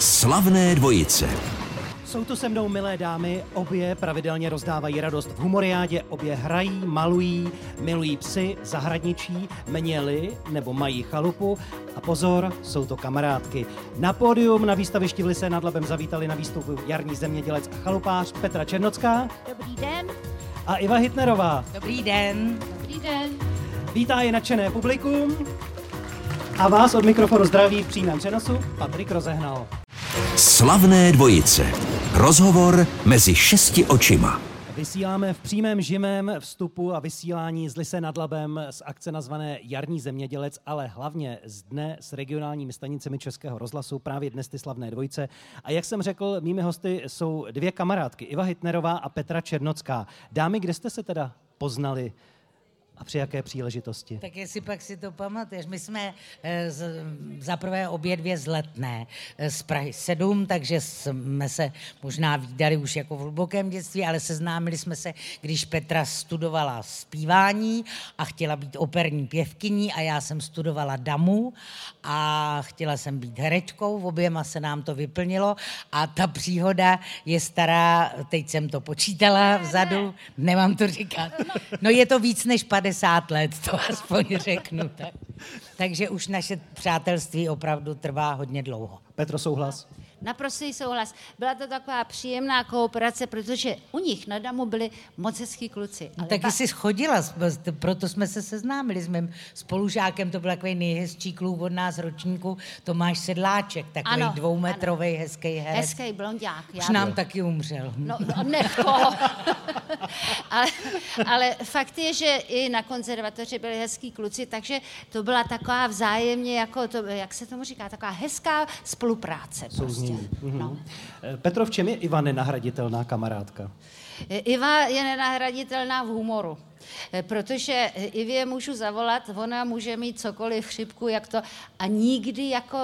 Slavné dvojice. Jsou tu se mnou milé dámy, obě pravidelně rozdávají radost v humoriádě, obě hrají, malují, milují psy, zahradničí, měli nebo mají chalupu a pozor, jsou to kamarádky. Na pódium na výstavišti v Lise nad Labem zavítali na výstupu jarní zemědělec a chalupář Petra Černocká Dobrý den. a Iva Hitnerová. Dobrý den. Dobrý den. Vítá je nadšené publikum a vás od mikrofonu zdraví v přímém přenosu Patrik Rozehnal. Slavné dvojice. Rozhovor mezi šesti očima. Vysíláme v přímém živém vstupu a vysílání z Lise nad Labem z akce nazvané Jarní zemědělec, ale hlavně z dne s regionálními stanicemi Českého rozhlasu, právě dnes ty slavné dvojice. A jak jsem řekl, mými hosty jsou dvě kamarádky, Iva Hitnerová a Petra Černocká. Dámy, kde jste se teda poznali a při jaké příležitosti? Tak jestli pak si to pamatuješ, my jsme eh, z, za prvé obě dvě z Letné eh, z Prahy 7, takže jsme se možná výdali už jako v hlubokém dětství, ale seznámili jsme se, když Petra studovala zpívání a chtěla být operní pěvkyní a já jsem studovala damu a chtěla jsem být herečkou, v oběma se nám to vyplnilo a ta příhoda je stará, teď jsem to počítala vzadu, nemám to říkat, no je to víc než 50 let, to aspoň řeknu. Tak. Takže už naše přátelství opravdu trvá hodně dlouho. Petro, souhlas? Naprostý souhlas. Byla to taková příjemná kooperace, protože u nich na Damu byli moc hezký kluci. Ale Taky pa- jsi chodila, s- s- proto jsme se seznámili s mým spolužákem, to byl takový nejhezčí kluk od nás ročníku, Tomáš Sedláček, takový Ano, dvoumetrový hezký herec. Hezký blondák. Už nám taky umřel. No, no nech ale, ale fakt je, že i na konzervatoři byli hezký kluci, takže to byla taková vzájemně, jako to, jak se tomu říká, taková hezká spolupráce. Prostě. Souznění. Mhm. No. Eh, Petro, v čem je Iva nenahraditelná kamarádka? Iva je nenahraditelná v humoru. Eh, Protože eh, Ivě můžu zavolat, ona může mít cokoliv chřipku, jak to, a nikdy jako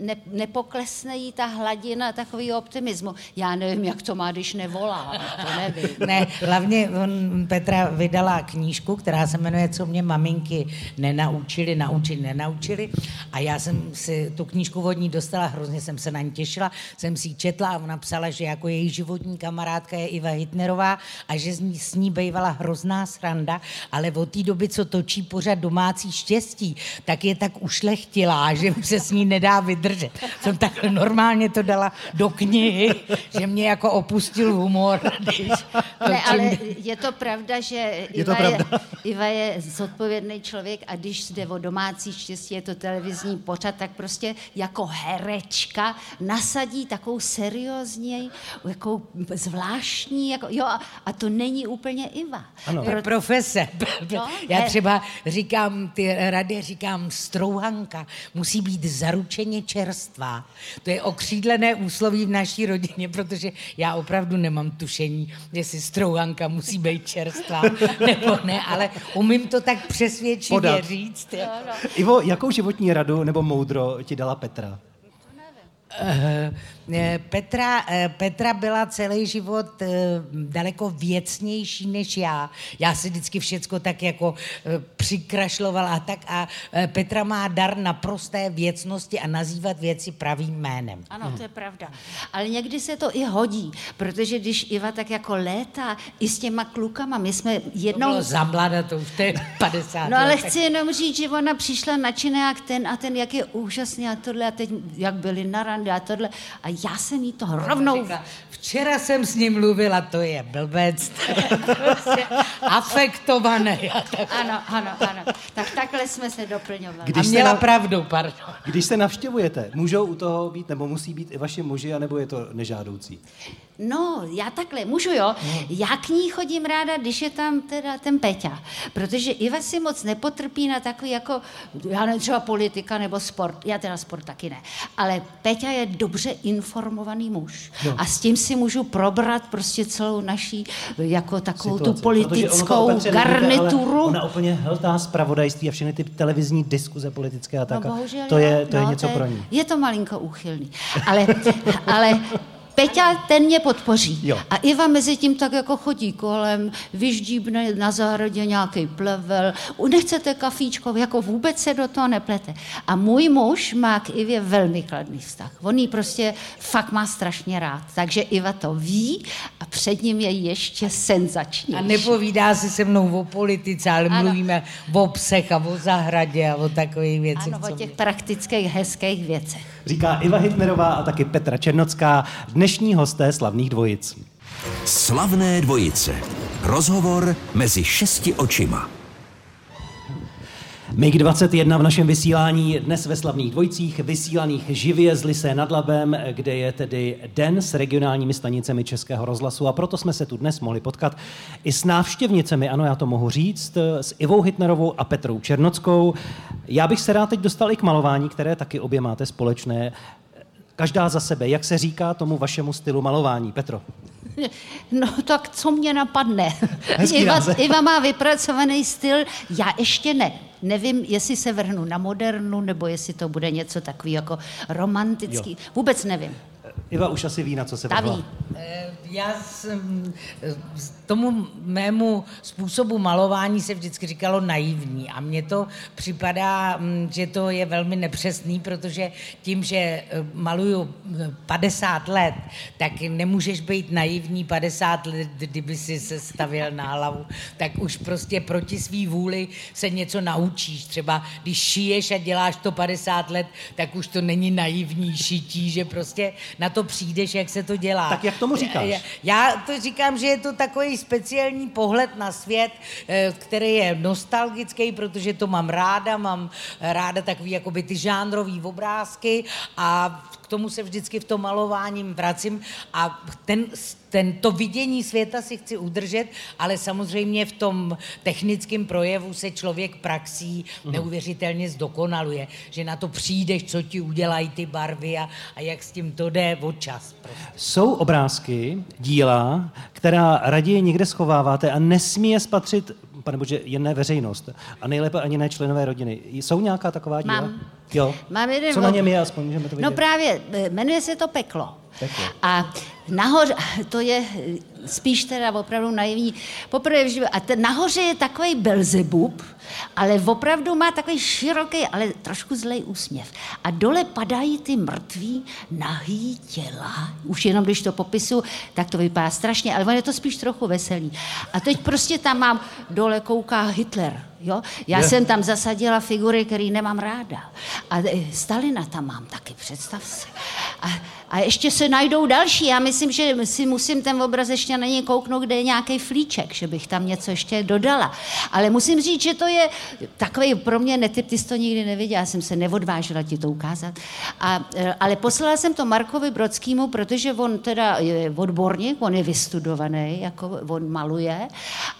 ne, nepoklesne jí ta hladina takového optimismu. Já nevím, jak to má, když nevolá, to nevím. Ne, hlavně on, Petra vydala knížku, která se jmenuje Co mě maminky nenaučili, naučili, nenaučili. A já jsem si tu knížku od ní dostala, hrozně jsem se na ní těšila, jsem si ji četla a ona psala, že jako její životní kamarádka je Iva Hitnerová a že z ní, s ní bývala hrozná sranda, ale od té doby, co točí pořád domácí štěstí, tak je tak ušlechtilá, že už se s ní nedá vydržet. Jsem takhle normálně to dala do knihy, že mě jako opustil humor, když Ne, ale je to pravda, že Je Iva to je, pravda. Iva je zodpovědný člověk a když jde o domácí štěstí, je to televizní pořad, tak prostě jako herečka nasadí takovou seriózní, jako zvláštní, jako, jo, a, a to není úplně Iva. Ano. Je profese. No, Já třeba říkám, ty rady říkám, strouhanka musí být zaručeně čerstvá. To je okřídlené úsloví v naší rodině, protože já opravdu nemám tušení, jestli strouhanka musí být čerstvá nebo ne, ale umím to tak přesvědčivě Podat. říct. Ivo, jakou životní radu nebo moudro ti dala Petra? Eh, eh, Petra, eh, Petra byla celý život daleko věcnější než já. Já si vždycky všecko tak jako přikrašlovala a tak a Petra má dar na prosté věcnosti a nazývat věci pravým jménem. Ano, to je pravda. Ale někdy se to i hodí, protože když Iva tak jako létá i s těma klukama, my jsme To jednou... bylo za mlada, to už to je 50 No ale let, chci jenom říct, že ona přišla nadšená jak ten a ten, jak je úžasný a tohle a teď, jak byli na rande a tohle. A já jsem jí to rovnou... Říkala, Včera jsem s ním mluvila, to je blbec, to je prostě afektovaný. A. Ano, ano, ano. Tak takhle jsme se doplňovali. a Když se měla na- pravdu, pardon. Když se navštěvujete, můžou u toho být, nebo musí být i vaši muži, anebo je to nežádoucí? No, já takhle, můžu jo. Já k ní chodím ráda, když je tam teda ten Peťa. Protože Iva si moc nepotrpí na takový jako, já nevím, třeba politika nebo sport. Já teda sport taky ne. Ale Peťa je dobře informovaný muž. Jo. A s tím si můžu probrat prostě celou naší, jako takovou tu Situace. Ono to politickou ale garnituru. Ona úplně hltá zpravodajství a všechny ty televizní diskuze politické a tak. No bohužel to je, to je no, něco pro ní. Je to malinko úchylný. Ale, ale Peťa, ten mě podpoří. Jo. A Iva mezi tím tak jako chodí kolem, vyždíbne na zahradě nějaký plevel, nechcete kafíčko, jako vůbec se do toho neplete. A můj muž má k Ivě velmi kladný vztah. On ji prostě fakt má strašně rád. Takže Iva to ví a před ním je ještě senzační. A nepovídá si se mnou o politice, ale Ano. mluvíme o psech a o zahradě a o takových věcech. Ano, o těch mě- praktických, hezkých věcech. Říká Iva Hitnerová a taky Petra Černocká, dnešní hosté slavných dvojic. Slavné dvojice. Rozhovor mezi šesti očima. MiG-21 v našem vysílání dnes ve slavných dvojicích, vysílaných živě z Lysé nad Labem, kde je tedy den s regionálními stanicemi Českého rozhlasu a proto jsme se tu dnes mohli potkat i s návštěvnicemi, ano, já to mohu říct, s Ivou Hitnerovou a Petrou Černockou. Já bych se rád teď dostal i k malování, které taky obě máte společné. Každá za sebe. Jak se říká tomu vašemu stylu malování, Petro? No tak co mě napadne? Iva. Iva má vypracovaný styl, já ještě ne. Nevím, jestli se vrhnu na modernu, nebo jestli to bude něco takový jako romantický. Vůbec nevím. Iva už asi ví, na co se vrhla. Eh, Já jsem, eh, tomu mému způsobu malování se vždycky říkalo naivní a mně to připadá, mm, že to je velmi nepřesný, protože tím, že eh, maluju eh, 50 let, tak nemůžeš být naivní 50 let, kdyby si se stavil na hlavu, tak už prostě proti svý vůli se něco naučíš. Třeba když šiješ a děláš to 50 let, tak už to není naivní šití, že prostě na to přijdeš, jak se to dělá. Tak jak tomu říkáš? Já, já to říkám, že je to takový speciální pohled na svět, eh, který je nostalgický, protože to mám ráda, mám ráda takový jakoby ty žánrový obrázky a k tomu se vždycky v tom malování vracím a ten, ten, to vidění světa si chci udržet, ale samozřejmě v tom technickém projevu se člověk praxí neuvěřitelně zdokonaluje, že na to přijdeš, co ti udělají ty barvy a, a jak s tím to jde od čas. Prostě. Jsou obrázky, díla, která raději někde schováváte a nesmí je spatřit, pane bože, jen ne veřejnost a nejlépe ani ne členové rodiny. Jsou nějaká taková díla? Mám. Jo. Mám jeden Co na něm je, aspoň můžeme to vidět. No právě, eh, jmenuje se to Peklo. Peklo. A nahoře, to je spíš teda opravdu naivní, poprvé. A ten nahoře je takový Belzebub, ale opravdu má takový široký, ale trošku zlej úsměv. A dole padají ty mrtví nahý těla. Už jenom když to popisu, tak to vypadá strašně, ale on je to spíš trochu veselý. A teď prostě tam mám, dole kouká Hitler. Jo? Já Je. jsem tam zasadila figury, který nemám ráda. A e, Stalina tam mám taky, představ si. A, a ještě se najdou další. Já myslím, že si musím ten obraz ještě na něj kouknout, kde je nějaký flíček, že bych tam něco ještě dodala. Ale musím říct, že to je takový pro mě netyp, ty jsi to nikdy neviděla, já jsem se neodvážila ti to ukázat. A, e, ale poslala jsem to Markovi Brodskému, protože on teda je odborník, on je vystudovaný, jako on maluje.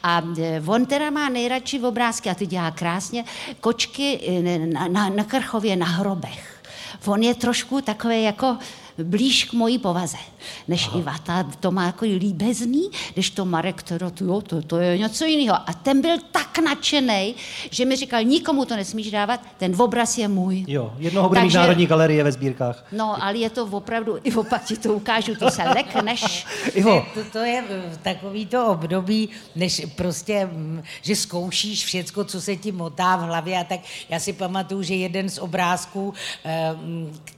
A e, on teda má nejradši obrázky, a ty dělá krásně, kočky e, na, na, na Krchově na hrobech. On je trošku takový jako blíž k mojí povaze, než Aha. Iva. Ta, to má jako líbezný, když to Marek, teda, to, jo, to, to je něco jiného. A ten byl tak nadšený, že mi říkal, nikomu to nesmíš dávat, ten obraz je můj. Jo, jednoho bude mít Takže- Národní galerie ve sbírkách. No, ale je to opravdu, i opak ti to ukážu, to se lekneš. Ivo, To, to je eh, takový to období, než prostě, že zkoušíš všecko, co se ti motá v hlavě a tak. Já si pamatuju, že jeden z obrázků,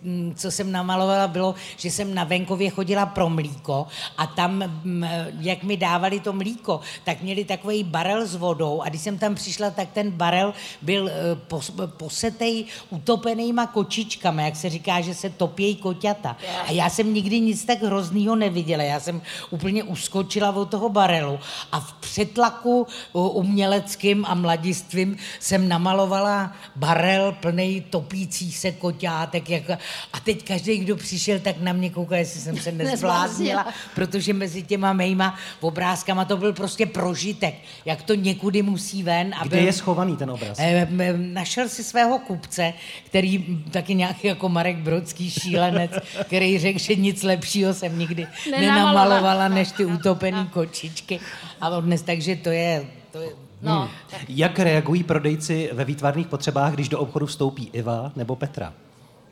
mm, co jsem namalovala, bylo, že jsem na venkově chodila pro mlíko a tam, mm, jak mi dávali to mlíko, tak měli takový barel s vodou a když jsem tam přišla, tak ten barel byl eh, pos- posetej utopenýma kočičkami, jak se říká, že se topějí koťata. A já jsem nikdy nic tak hroznýho neviděla. Já jsem úplně uskočila od toho barelu a v přetlaku uh, uměleckým a mladistvím jsem namalovala barel plný topících se koťátek. Jak, a teď každý, kdo přišel, tak na mě koukal, jestli jsem se nezbláznila, protože mezi těma mýma obrázkama to byl prostě prožitek, jak to někudy musí ven. A kde byl, je schovaný ten obraz? Eh, m- Našel si svého kupce, který taky nějaký jako Marek Brodský šílenec, který řekl, že nic lepšího jsem nikdy Nenamalovala. než ty utopený kočičky. A odnes, takže to je, to je No, Jak reagují prodejci ve výtvarných potřebách, když do obchodu vstoupí Iva nebo Petra?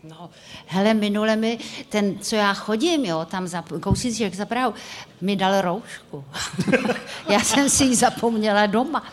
No, hele, minule mi ten, co já chodím, jo, tam za kousíček za Prahu, mi dal roušku. já jsem si ji zapomněla doma.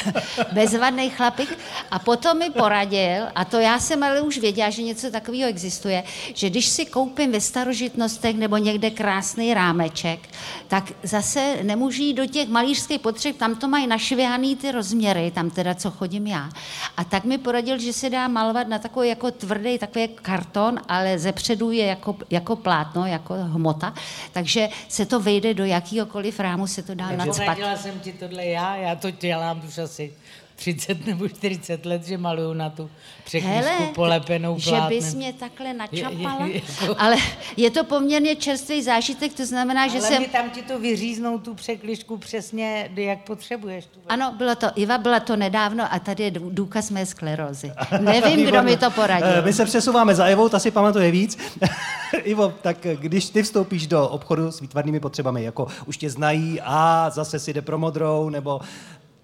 Bezvadný chlapík. A potom mi poradil, a to já jsem ale už věděla, že něco takového existuje, že když si koupím ve starožitnostech nebo někde krásný rámeček, tak zase nemůžu jít do těch malířských potřeb, tam to mají našvěhaný ty rozměry, tam teda, co chodím já. A tak mi poradil, že se dá malovat na takový jako tvrdý, takový karton, ale zepředu je jako, jako plátno, jako hmota, takže se to vejde do jakýhokoliv rámu, se to dá Takže nadspat. poradila jsem ti tohle já, já to dělám už asi 30 nebo 40 let, že maluju na tu překlízku polepenou že plátnem. bys mě takhle načapala, Je- je- jako- ale je to poměrně čerstvý zážitek, to znamená, že Ale jsem... mi tam ti to vyříznou tu překližku přesně, jak potřebuješ. Tu. Ano, bylo to, Iva byla to nedávno a tady je dů- důkaz mé sklerózy. Nevím, kdo mi to Eh, poradil. My se přesouváme za Evou, ta si pamatuje víc. Ivo, tak když ty vstoupíš do obchodu s výtvarnými potřebami, jako už tě znají a zase si jde pro modrou, nebo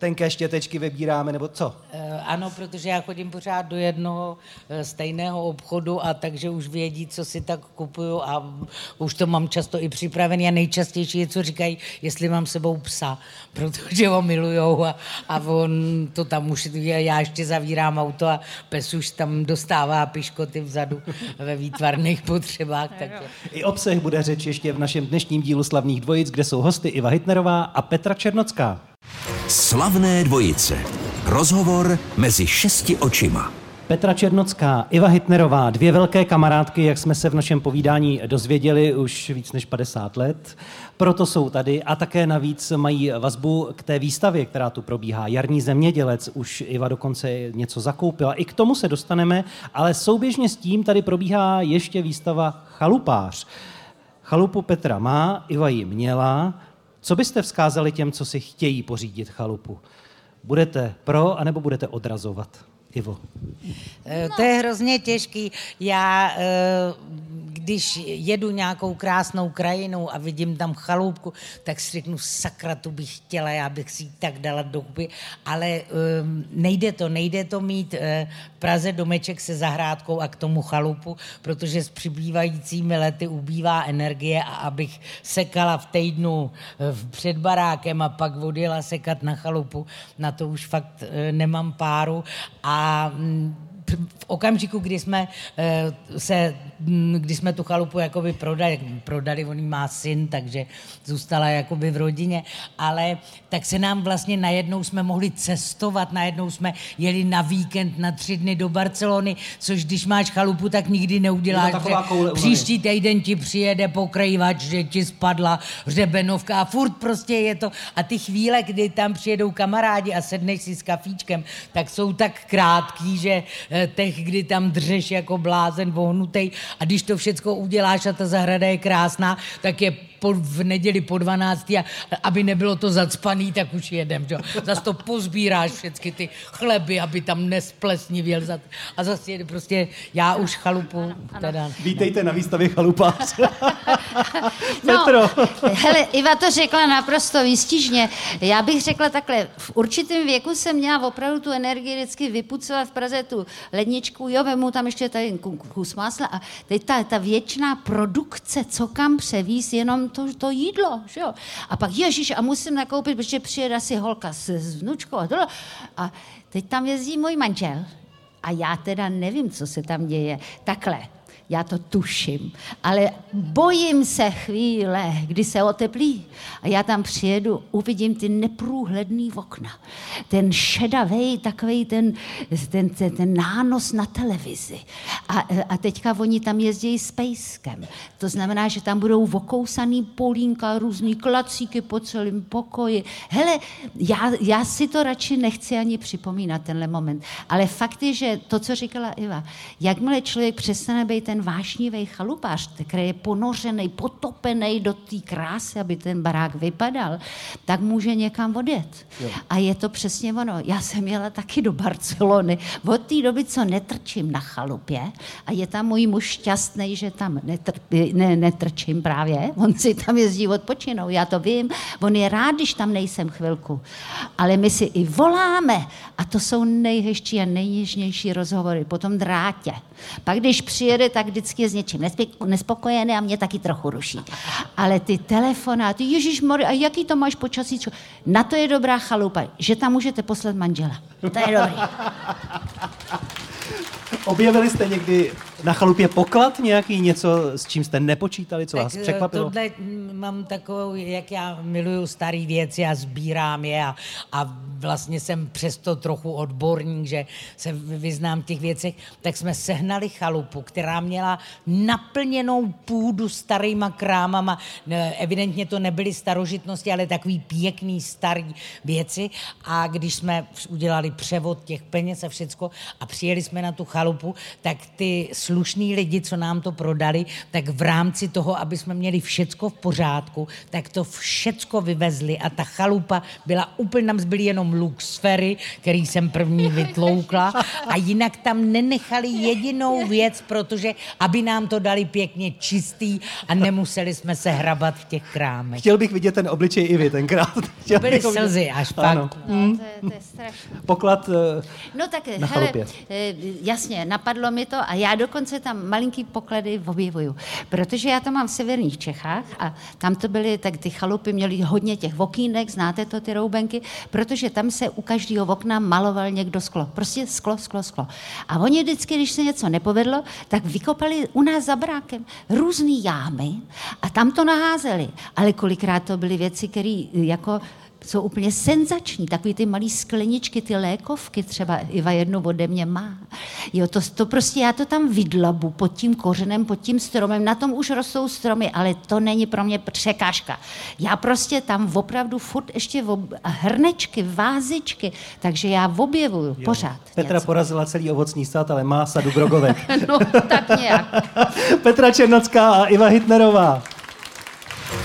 tenké štětečky vybíráme, nebo co? Eh, Ano, protože já chodím pořád do jednoho eh, stejného obchodu a takže už vědí, co si tak kupuju a už to mám často i připravený a nejčastější je, co říkají, jestli mám sebou psa, protože ho milujou a, a on to tam už, já ještě zavírám auto a pes už tam dostává piškoty vzadu ve výtvarných potřebách, takže I o psech bude řeč ještě v našem dnešním dílu Slavných dvojic, kde jsou hosty Iva Hitnerová a Petra Černocká. Slavné dvojice. Rozhovor mezi šesti očima. Petra Černocká, Iva Hitnerová, dvě velké kamarádky, jak jsme se v našem povídání dozvěděli už víc než 50 let. Proto jsou tady a také navíc mají vazbu k té výstavě, která tu probíhá. Jarní zemědělec, už Iva dokonce něco zakoupila. I k tomu se dostaneme, ale souběžně s tím tady probíhá ještě výstava Chalupář. Chalupu Petra má, Iva ji měla. Co byste vzkázali těm, co si chtějí pořídit chalupu? Budete pro, anebo budete odrazovat? Ivo. Eh, To je hrozně těžký. Já, eh, když jedu nějakou krásnou krajinou a vidím tam chaloupku, tak si řeknu, sakra, tu bych chtěla, já bych si ji tak dala do huby, ale eh, nejde to, nejde to mít eh, v Praze domeček se zahrádkou a k tomu chalupu, protože s přibývajícími lety ubývá energie a abych sekala v týdnu před barákem a pak odjela sekat na chalupu, na to už fakt nemám páru a mm, v okamžiku, kdy jsme eh, se, mm, kdy jsme tu chalupu jakoby prodali, prodali, on má syn, takže zůstala jakoby v rodině, ale tak se nám vlastně najednou jsme mohli cestovat, najednou jsme jeli na víkend na tři dny do Barcelony, což když máš chalupu, tak nikdy neuděláš. Příští týden ti přijede pokrývač, že ti spadla hřebenovka a furt prostě je to. A ty chvíle, kdy tam přijedou kamarádi a sedneš si s kafíčkem, tak jsou tak krátký, že těch, kdy tam dřeš jako blázen vohnutej a když to všecko uděláš a ta zahrada je krásná, tak je po, v neděli po 12. A aby nebylo to zacpaný, tak už jedem. Že? Zas to pozbíráš všechny ty chleby, aby tam nesplesnivěl. Zas, a zase jede prostě, já už chalupu teda Vítejte na výstavě Chalupář. No, Petro. hele, Iva to řekla naprosto výstižně. Já bych řekla takhle, v určitém věku jsem měla opravdu tu energii vždycky vypucovat v Praze tu ledničku, jo, vemu tam ještě tady ku- kus másla a teď ta, ta věčná produkce, co kam převíz, jenom to, to jídlo, že jo. A pak ježíš, a musím nakoupit, protože přijede asi holka s, s vnučkou a tohle. A teď tam jezdí můj manžel a já teda nevím, co se tam děje. Takhle, já to tuším, ale bojím se chvíle, kdy se oteplí a já tam přijedu, uvidím ty neprůhledný okna, ten šedavý takový ten, ten, ten, ten nános na televizi. A, a teďka oni tam jezdí s pejskem. To znamená, že tam budou okousaný polínka, různý klacíky po celém pokoji. Hele, já, já si to radši nechci ani připomínat, tenhle moment. Ale fakt je, že to, co říkala Iva, jakmile člověk přestane být ten ten vášnivý chalupář, který je ponořený, potopený do té krásy, aby ten barák vypadal, tak může někam odjet. Jo. A je to přesně ono. Já jsem jela taky do Barcelony. Od té doby, co netrčím na chalupě a je tam můj muž šťastný, že tam netr, ne, netrčím právě, on si tam jezdí odpočinou, já to vím, on je rád, když tam nejsem chvilku. Ale my si i voláme a to jsou nejhezčí a nejnižnější rozhovory po tom drátě. Pak když přijede, tak vždycky je s něčím nespokojený a mě taky trochu ruší. Ale ty telefonáty, Ježíš Mori, a jaký to máš počasí? Na to je dobrá chalupa, že tam můžete poslat manžela. To je dobrý. Objevili jste někdy na chalupě poklad nějaký, něco, s čím jste nepočítali, co tak vás eh, překvapilo? Tohle mám takovou, jak já miluju staré věci a sbírám je a, a vlastně jsem přesto trochu odborník, že se vyznám v těch věcech, tak jsme sehnali chalupu, která měla naplněnou půdu starýma krámama. Evidentně to nebyly starožitnosti, ale takový pěkný starý věci. A když jsme udělali převod těch peněz a všecko a přijeli jsme na tu chalupu, tak ty slušní lidi, co nám to prodali, tak v rámci toho, aby jsme měli všecko v pořádku, tak to všecko vyvezli a ta chalupa byla úplně, nám zbyly jenom luxfery, který jsem první vytloukla a jinak tam nenechali jedinou věc, protože aby nám to dali pěkně čistý a nemuseli jsme se hrabat v těch krámech. Chtěl bych vidět ten obličej i vy tenkrát. Chtěl Byly slzy až pak. Ano. No, to, je, to je strašné. Poklad uh, No tak, na hele, eh, jasně, napadlo mi to a já dokonce dokonce tam malinký poklady objevuju. Protože já to mám v severních Čechách a tam to byly, tak ty chalupy měly hodně těch okýnek, znáte to, ty roubenky, protože tam se u každého okna maloval někdo sklo. Prostě sklo, sklo, sklo. A oni vždycky, když se něco nepovedlo, tak vykopali u nás za brákem různý jámy a tam to naházeli. Ale kolikrát to byly věci, které jako jsou úplně senzační. Takový ty malé skleničky, ty lékovky třeba Iva jednu ode mě má. Jo, to, to prostě já to tam vydlabu pod tím kořenem, pod tím stromem. Na tom už rostou stromy, ale to není pro mě překážka. Já prostě tam opravdu furt ještě ob... hrnečky, vázičky, takže já objevuju jo. pořád. Petra něco. porazila celý ovocný stát, ale má sadu grogovek. no, tak nějak. Petra Černocká a Iva Hitnerová.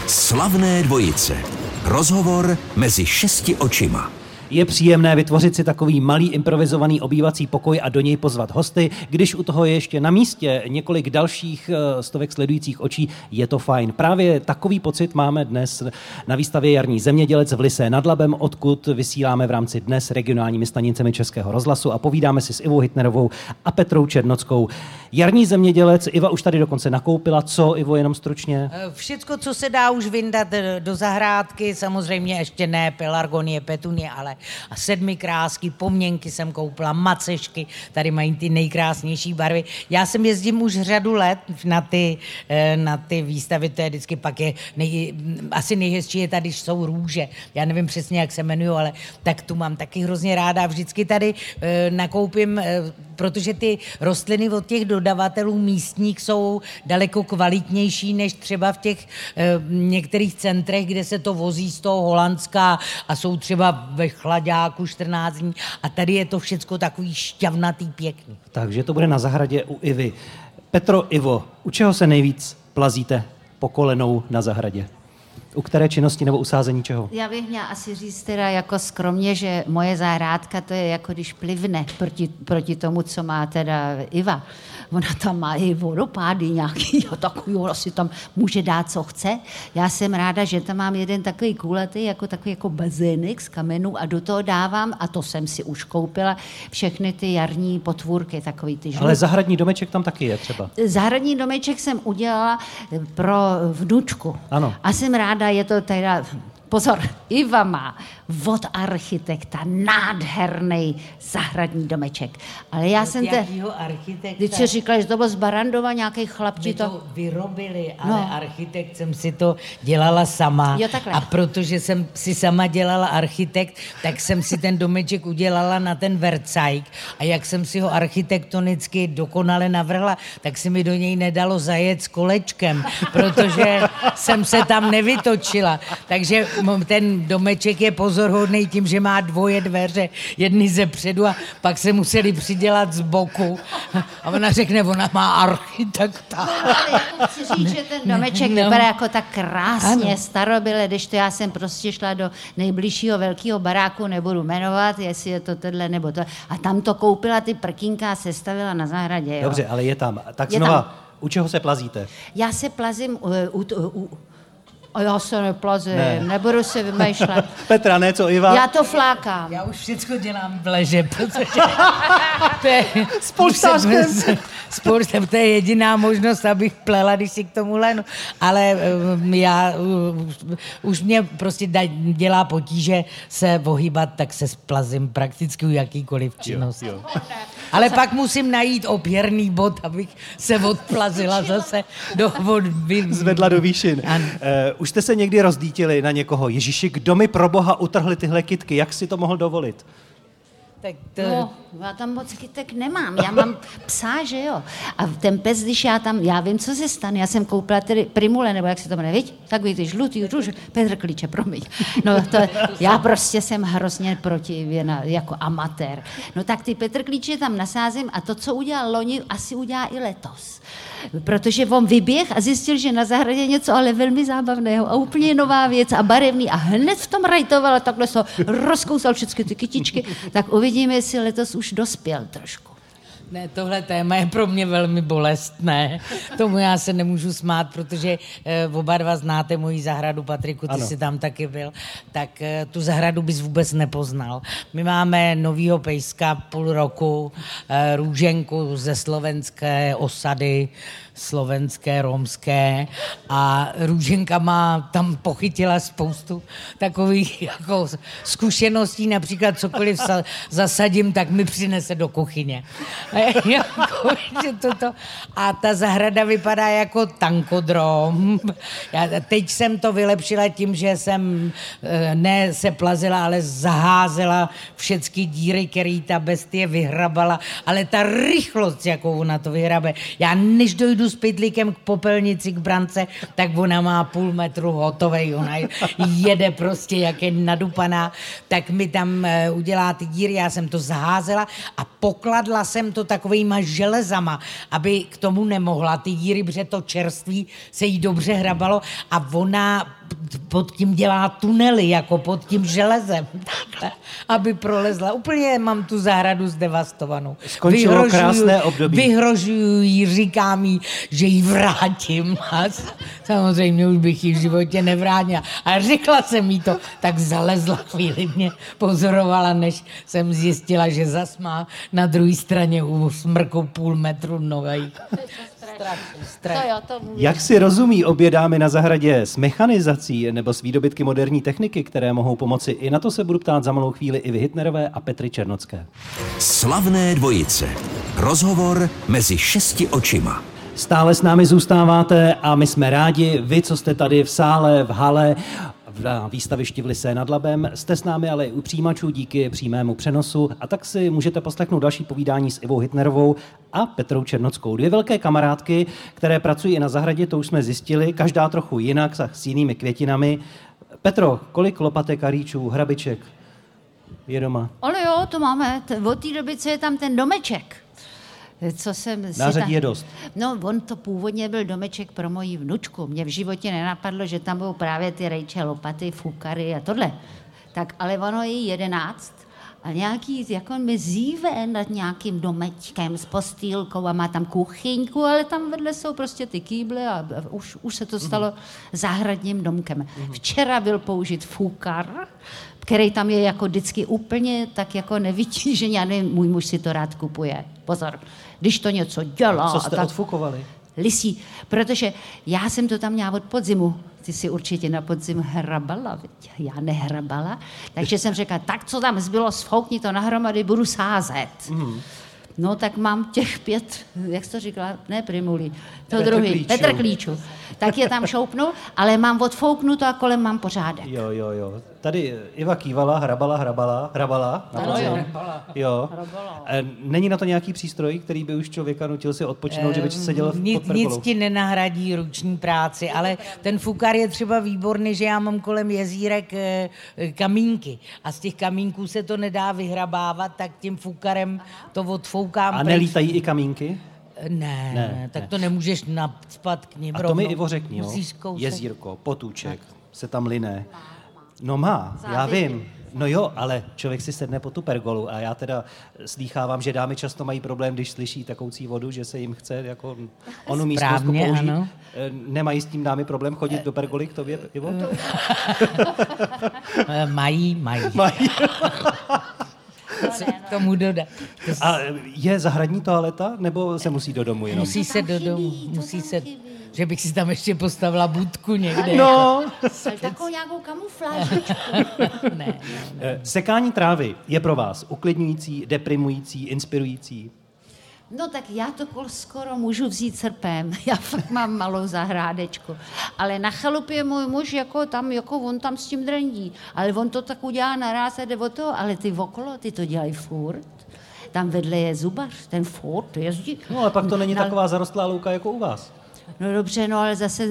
Slavné dvojice. Rozhovor mezi šesti očima. Je příjemné vytvořit si takový malý improvizovaný obývací pokoj a do něj pozvat hosty. Když u toho je ještě na místě několik dalších eh, stovek sledujících očí, je to fajn. Právě takový pocit máme dnes na výstavě Jarní zemědělec v Lise nad Labem, odkud vysíláme v rámci dnes regionálními stanicemi Českého rozhlasu a povídáme si s Ivou Hitnerovou a Petrou Černockou. Jarní zemědělec, Iva už tady dokonce nakoupila. Co, Ivo, jenom stručně? Eh, všecko, co se dá už vyndat eh, do zahrádky, samozřejmě ještě ne pelargonie, petunie, ale a sedmi krásky, poměnky jsem koupila, macešky, tady mají ty nejkrásnější barvy. Já jsem jezdím už řadu let na ty, eh, na ty výstavy, to je vždycky pak je, nej, asi nejhezčí je tady, když jsou růže. Já nevím přesně, jak se jmenují, ale tak tu mám taky hrozně ráda. Vždycky tady e, nakoupím, e, protože ty rostliny od těch dodavatelů místních jsou daleko kvalitnější než třeba v těch některých centrech, kde se to vozí z toho Holandska a jsou třeba ve chladáku 14 dní a tady je to všecko takový šťavnatý, pěkný. Takže to bude na zahradě u Ivy. Petro, Ivo, u čeho se nejvíc plazíte pokolenou na zahradě? U které činnosti nebo usázení čeho? Já bych měla asi říct teda jako skromně, že moje zahrádka to je jako když plivne proti, proti tomu, co má teda Iva ona tam má i vodopády nějaký a takový, ona si tam může dát, co chce. Já jsem ráda, že tam mám jeden takový kulatý, jako takový jako bazének z kamenů a do toho dávám, a to jsem si už koupila, všechny ty jarní potvůrky, takový ty žluté. Ale zahradní domeček tam taky je třeba. Zahradní domeček jsem udělala pro vnučku. Ano. A jsem ráda, je to teda Pozor, Iva má od architekta nádherný zahradní domeček. Ale já od jsem te... architekta? Když si říkala, že to byl z Barandova nějaký chlapči, to... to vyrobili, ale no. architekt jsem si to dělala sama. Jo, takhle. A protože jsem si sama dělala architekt, tak jsem si ten domeček udělala na ten Vercajk. A jak jsem si ho architektonicky dokonale navrhla, tak si mi do něj nedalo zajet s kolečkem, protože jsem se tam nevytočila. Takže ten domeček je pozorhodný tím, že má dvoje dveře, jedny ze předu a pak se museli přidělat z boku. A ona řekne, ona má architekta. No, ale chci říct, že ten domeček no. vypadá jako tak krásně, ano. starobyle, když to já jsem prostě šla do nejbližšího velkého baráku, nebudu jmenovat, jestli je to tohle nebo to. A tam to koupila ty prkínka a sestavila na zahradě. Jo. Dobře, ale je tam. Tak je znova, tam. u čeho se plazíte? Já se plazím u, u, u, a já se neplazím, ne. nebudu se vymýšlet. Petra, ne, co Iva? Já to flákám. Já už všechno dělám v leže, protože to je... S polštářkem. Sportem, to je jediná možnost, abych plela, když si k tomu lenu. Ale um, já, uh, už mě prostě dělá potíže se ohýbat, tak se splazím prakticky u jakýkoliv činnosti. Jo, jo. Ale pak musím najít opěrný bod, abych se odplazila zase do vod. Zvedla do výšin. Uh, už jste se někdy rozdítili na někoho? Ježíši, kdo mi pro boha utrhli tyhle kitky? Jak si to mohl dovolit? To... No, já tam moc kytek nemám, já mám psa, že jo. A ten pes, když já tam, já vím, co se stane, já jsem koupila tedy primule, nebo jak se to jmenuje, viď? Takový ty žlutý růž, Petr Klíče, promiň. No to, já prostě jsem hrozně proti, věna, jako amatér. No tak ty Petr Klíče tam nasázím a to, co udělal loni, asi udělá i letos. Protože on vyběh a zjistil, že na zahradě něco ale velmi zábavného a úplně nová věc a barevný a hned v tom rajtoval a takhle se rozkousal všechny ty kytičky, tak uvidíme, jestli letos už dospěl trošku. Ne, tohle téma je pro mě velmi bolestné. Tomu já se nemůžu smát, protože eh, oba dva znáte moji zahradu, Patriku, ty ano. jsi tam taky byl, tak eh, tu zahradu bys vůbec nepoznal. My máme novýho pejska půl roku, eh, růženku ze slovenské osady, slovenské, romské a Růženka má tam pochytila spoustu takových jako zkušeností, například cokoliv sa, zasadím, tak mi přinese do kuchyně. jako. A ta zahrada vypadá jako tankodrom. Já teď jsem to vylepšila tím, že jsem eh, ne se plazila, ale zaházela všechny díry, které ta bestie vyhrabala, ale ta rychlost, jakou ona to vyhrabe. Já než dojdu s pytlíkem k popelnici, k brance, tak ona má půl metru hotovej, ona jede prostě, jak je nadupaná, tak mi tam eh, udělá ty díry, já jsem to zaházela a pokladla jsem to takovýma železama, aby k tomu nemohla. Ty díry, protože to čerství se jí dobře hrabalo a ona pod tím dělá tunely, jako pod tím železem, takhle, aby prolezla. Úplně mám tu zahradu zdevastovanou. Skončilo vyhrožuju, krásné období. Vyhrožuju jí, říkám jí, že ji vrátím. A samozřejmě už bych ji v životě nevrátila. A řekla jsem jí to, tak zalezla chvíli mě, pozorovala, než jsem zjistila, že zas má na druhé straně u smrku půl metru nohy. Jak si rozumí obě dámy na zahradě s mechanizací nebo s výdobytky moderní techniky, které mohou pomoci? I na to se budu ptát za malou chvíli i Hitnerové a Petry Černocké. Slavné dvojice. Rozhovor mezi šesti očima. Stále s námi zůstáváte a my jsme rádi, vy, co jste tady v sále, v hale, na výstavišti v Lise nad Labem. Jste s námi ale i u přijímačů díky přímému přenosu a tak si můžete poslechnout další povídání s Ivou Hitnerovou a Petrou Černockou. Dvě velké kamarádky, které pracují i na zahradě, to už jsme zjistili, každá trochu jinak, s jinými květinami. Petro, kolik lopatek a rýčů, hrabiček je doma? Ale jo, to máme. Od té doby, co je tam ten domeček, co jsem Nářadí je dost. No, on to původně byl domeček pro moji vnučku. Mě v životě nenapadlo, že tam budou právě ty rejče, lopaty, fukary a tohle. Tak ale ono je jedenáct a nějaký jako mi zíve nad nějakým domečkem s postýlkou a má tam kuchyňku, ale tam vedle jsou prostě ty kýble a už, už se to stalo zahradním domkem. Včera byl použit fúkar, který tam je jako vždycky úplně tak jako nevytížený. Já nevím, můj muž si to rád kupuje. Pozor když to něco dělá. Co jste tak, odfukovali? Lisí, protože já jsem to tam měla od podzimu. Ty si určitě na podzim hrabala, viď? já nehrabala. Takže jsem řekla, tak co tam zbylo, sfoukni to nahromady, budu sázet. Mm. No tak mám těch pět, jak jsi to říkala, ne primulí, to Petr druhý, Klíču. Petr Klíču. Tak je tam šoupnu, ale mám odfouknuto a kolem mám pořádek. Jo, jo, jo. Tady Iva kývala, hrabala, hrabala, hrabala. Na Ano, jo. jo. E, Není na to nějaký přístroj, který by už člověka nutil si odpočinout, že by seděl v nic, nic ti nenahradí ruční práci, ale ten fukar je třeba výborný, že já mám kolem jezírek eh, kamínky a z těch kamínků se to nedá vyhrabávat, tak tím fukarem to odfoukám. A pryč. nelítají i kamínky? Ne, Ne, ne, tak ne. to nemůžeš nadspat k ním A to mi Ivo řekni, jo. Jezírko, potůček, se tam line. No má, já vím. No jo, ale člověk si sedne po tu pergolu a já teda slýchávám, že dámy často mají problém, když slyší takoucí vodu, že se jim chce jako onu místnost Správně, použít. ano. E, Nemají s tím dámy problém chodit do pergoly k tobě, Ivo? Eh, Mají, mají. Mají. Co k tomu dodat? To s- A je zahradní toaleta, nebo se musí do domu jenom? musí se do domu, musí se, že bych si tam ještě postavila budku někde. No, Ale takovou nějakou kamufláž. Jako, ne, ne. E, sekání trávy je pro vás uklidňující, deprimující, inspirující? No tak já to kol skoro můžu vzít srpem. Já fakt mám malou zahrádečku. Ale na chalupě můj muž, jako tam, jako on tam s tím drendí. Ale on to tak udělá naraz a jde o to, ale ty okolo, ty to dělají furt. Tam vedle je zubař, ten furt jezdí. No ale pak to není Na- taková zarostlá louka jako u vás. No dobře, no ale zase,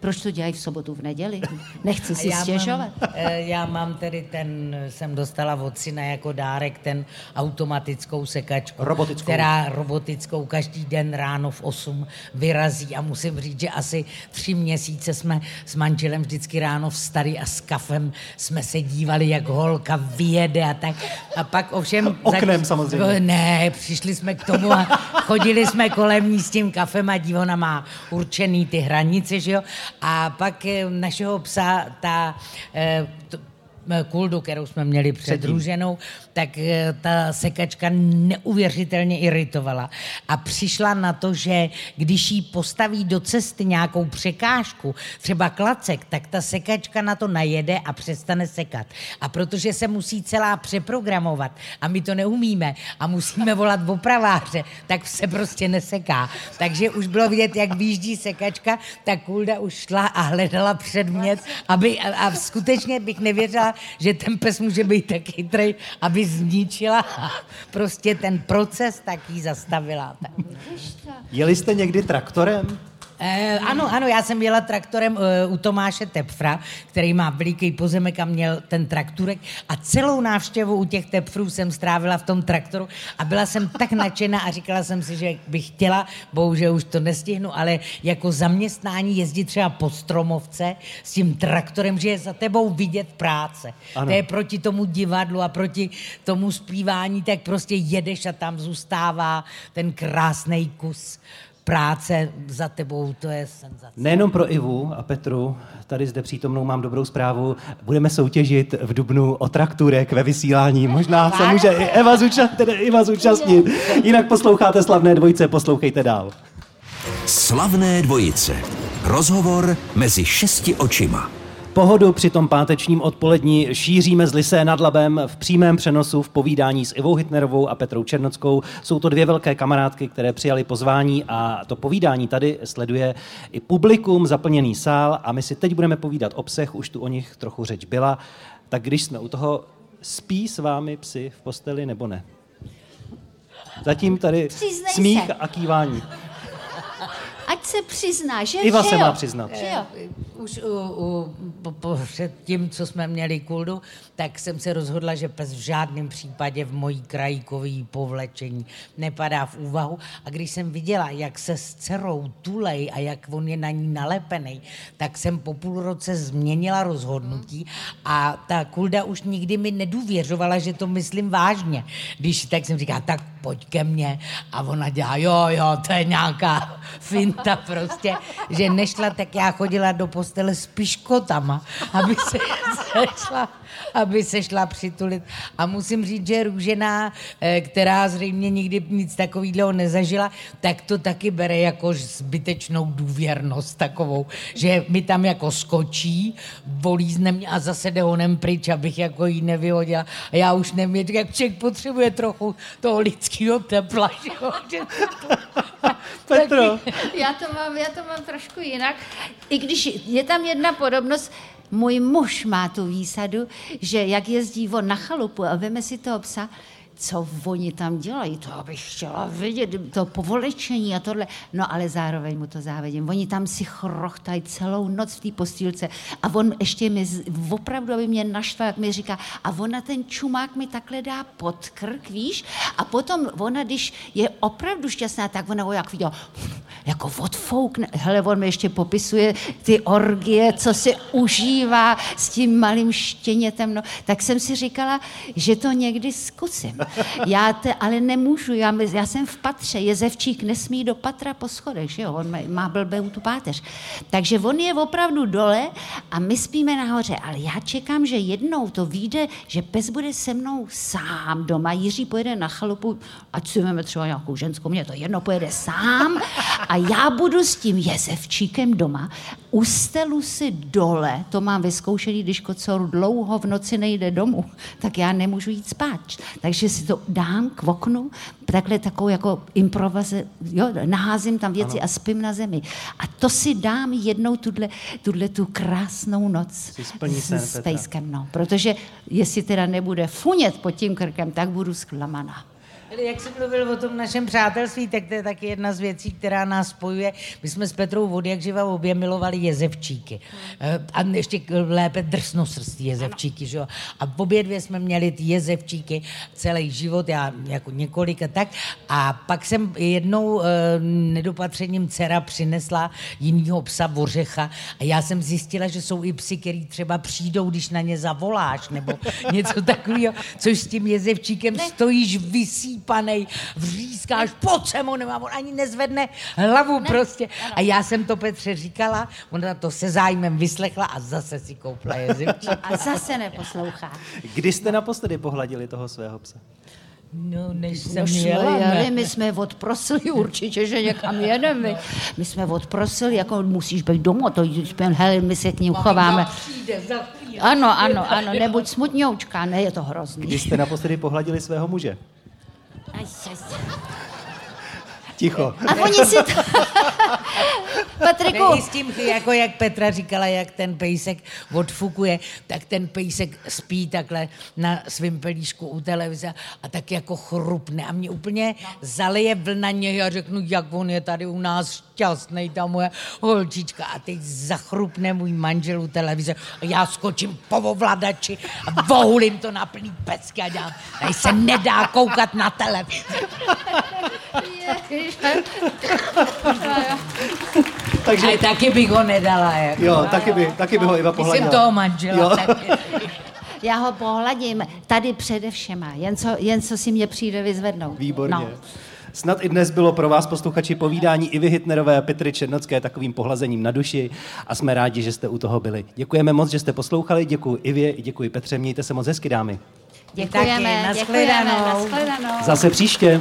proč to dělají v sobotu, v neděli? Nechci si já stěžovat. Mám, eh, já mám tedy ten, jsem dostala od syna jako dárek ten automatickou sekačku. Robotickou. Která robotickou každý den ráno v 8 vyrazí a musím říct, že asi tři měsíce jsme s manželem vždycky ráno vstali a s kafem jsme se dívali, jak holka vyjede a tak. A pak ovšem... Oknem samozřejmě. Ne, přišli jsme k tomu a chodili jsme kolem ní s tím kafem a dívona má určený ty hranice, že jo. A pak eh, našeho psa, ta eh, kuldu, kterou jsme měli před Předtím. růženou, tak eh, ta sekačka neuvěřitelně iritovala. A přišla na to, že když jí postaví do cesty nějakou překážku, třeba klacek, tak ta sekačka na to najede a přestane sekat. A protože se musí celá přeprogramovat a my to neumíme a musíme volat opraváře, tak se prostě neseká. Takže už bylo vidět, jak výjíždí sekačka, tak Kulda už šla a hledala předmět, aby, a, a skutečně bych nevěřila, že ten pes může být tak chytrý, aby zničila prostě ten proces tak jí zastavila. Jeli jste někdy traktorem? Eh, ano, ano, já jsem jela traktorem eh, u Tomáše Tepfra, který má veliký pozemek a měl ten trakturek a celou návštěvu u těch Tepfrů jsem strávila v tom traktoru a byla jsem tak nadšená a říkala jsem si, že bych chtěla, bohužel už to nestihnu, ale jako zaměstnání jezdit třeba po stromovce s tím traktorem, že je za tebou vidět práce. Ano. To je proti tomu divadlu a proti tomu zpívání, tak prostě jedeš a tam zůstává ten krásný kus práce za tebou, to je senzace. Nejenom pro Ivu a Petru, tady zde přítomnou mám dobrou zprávu. Budeme soutěžit v Dubnu o trakturek ve vysílání. Možná se může i Eva zúčastnit, tedy Iva zúčastnit. Jinak posloucháte Slavné dvojce, poslouchejte dál. Slavné dvojice. Rozhovor mezi šesti očima. Pohodu při tom pátečním odpolední šíříme z Lisé nad Labem v přímém přenosu v povídání s Ivou Hitnerovou a Petrou Černockou. Jsou to dvě velké kamarádky, které přijali pozvání a to povídání tady sleduje i publikum, zaplněný sál a my si teď budeme povídat o psech, už tu o nich trochu řeč byla. Tak když jsme u toho, spí s vámi psy v posteli nebo ne? Zatím tady Přiznej smích se. a kývání. Ať se přizná, že Iva že se jo? má přiznat. Že jo? Už u, u, po, po, před tím, co jsme měli kuldu, tak jsem se rozhodla, že pes v žádném případě v mojí krajíkový povlečení nepadá v úvahu. A když jsem viděla, jak se s dcerou tulej a jak on je na ní nalepený, tak jsem po půl roce změnila rozhodnutí a ta kulda už nikdy mi nedůvěřovala, že to myslím vážně. Když tak jsem říkala, tak pojď ke mně a ona dělá, jo, jo, to je nějaká finta prostě, že nešla, tak já chodila do postele s piškotama, aby se sešla, aby se šla přitulit. A musím říct, že Růžená, eh, která zřejmě nikdy nic takového nezažila, tak to taky bere jako zbytečnou důvěrnost takovou, že mi tam jako skočí, volízne mě a zase jde honem pryč, abych jako jí nevyhodila. A já už nevím, jak člověk potřebuje trochu toho lidského tepla, že jo? Že to- Petro. Já to, mám, já to mám trošku jinak. I když je tam jedna podobnost, můj muž má tu výsadu, že jak jezdí on na chalupu a veme si toho psa, co oni tam dělají, to bych chtěla vidět, to povolečení a tohle. No ale zároveň mu to závidím. Oni tam si chrochtají celou noc v té postýlce a on ještě mi opravdu, aby mě naštval, jak mi říká, a ona ten čumák mi takhle dá pod krk, víš? A potom ona, když je opravdu šťastná, tak ona ho jak viděla, jako odfoukne. Hele, on mi ještě popisuje ty orgie, co si užívá s tím malým štěnětem. No, tak jsem si říkala, že to někdy zkusím. Já te, ale nemůžu, já, já jsem v patře, jezevčík nesmí do patra po schodech, že jo? on má- blbou tu páteř. Takže on je opravdu dole a my spíme nahoře, ale já čekám, že jednou to vyjde, že pes bude se mnou sám doma. Jiří pojede na chalupu, ať si třeba nějakou ženskou, mě to jedno pojede sám a já budu s tím jezevčíkem doma, ustelu si dole, to mám vyzkoušený, když kocour dlouho v noci nejde domů, tak já nemůžu jít spát. Takže si to dám k oknu, takhle takovou jako improvize, jo, naházím tam věci ano. a spím na zemi. A to si dám jednou tuhle, tuhle tu krásnou noc s, s pejskem. No. Protože jestli teda nebude funět pod tím krkem, tak budu zklamaná. Jak jsem mluvil o tom našem přátelství, tak to je taky jedna z věcí, která nás spojuje. My jsme s Petrou od jak živa obě milovali jezevčíky. Eh, A ještě lépe drsnosrstí jezevčíky, že jo. A obě dvě jsme měli ty jezevčíky celý život, já jako několik a tak. A pak jsem jednou eh, nedopatřením dcera přinesla jinýho psa Vořecha a já jsem zjistila, že jsou i psy, který třeba přijdou, když na ně zavoláš, nebo něco takového, což s tím jezevčíkem stojíš vysípanej, vřískáš, pojď sem, on nemá, on ani nezvedne hlavu prostě. A já jsem to Petře říkala, ona to se zájmem vyslechla a zase si koupila jezevčík. A zase neposlouchá. Kdy jste naposledy pohladili toho svého psa? No, než No jsem jsme jela, jeli, ne? my jsme odprosili určitě, že někam jedeme. My jsme odprosili, jako musíš být doma, to jsme, hele, my se k ním chováme. Přijde za chvíli. Ano, ano, ano, nebuď smutňoučka, ne, je to hrozný. Kdy jste naposledy pohladili svého muže? Aj, aj. Ticho. A oni si to... Patriku, s tím, jako jak Petra říkala, jak ten pejsek odfukuje, tak ten pejsek spí takhle na svém pelíšku u televize a tak jako chrupne. A mě úplně zaleje vlna něj a řeknu, jak on je tady u nás šťastný, ta moje holčička. A teď zachrupne můj manžel u televize a já skočím po ovladači a vohulím to na plný pecky a dělám, tady se nedá koukat na televizi. Takže, Ale taky bych ho nedala. Jako. jo, taky by, taky by ho Iva Jsem pohladila. toho manžela. Jo. taky. já ho pohladím tady přede všema, jen co, jen co si mě přijde vyzvednout. Výborně. No. Snad i dnes bylo pro vás, posluchači, povídání Ivy Hitnerové a Petry Černocké takovým pohlazením na duši a jsme rádi, že jste u toho byli. Děkujeme moc, že jste poslouchali, děkuji Ivě, děkuji Petře, mějte se moc hezky, dámy. Děkujeme, děkujeme, nashledanou. Zase příště.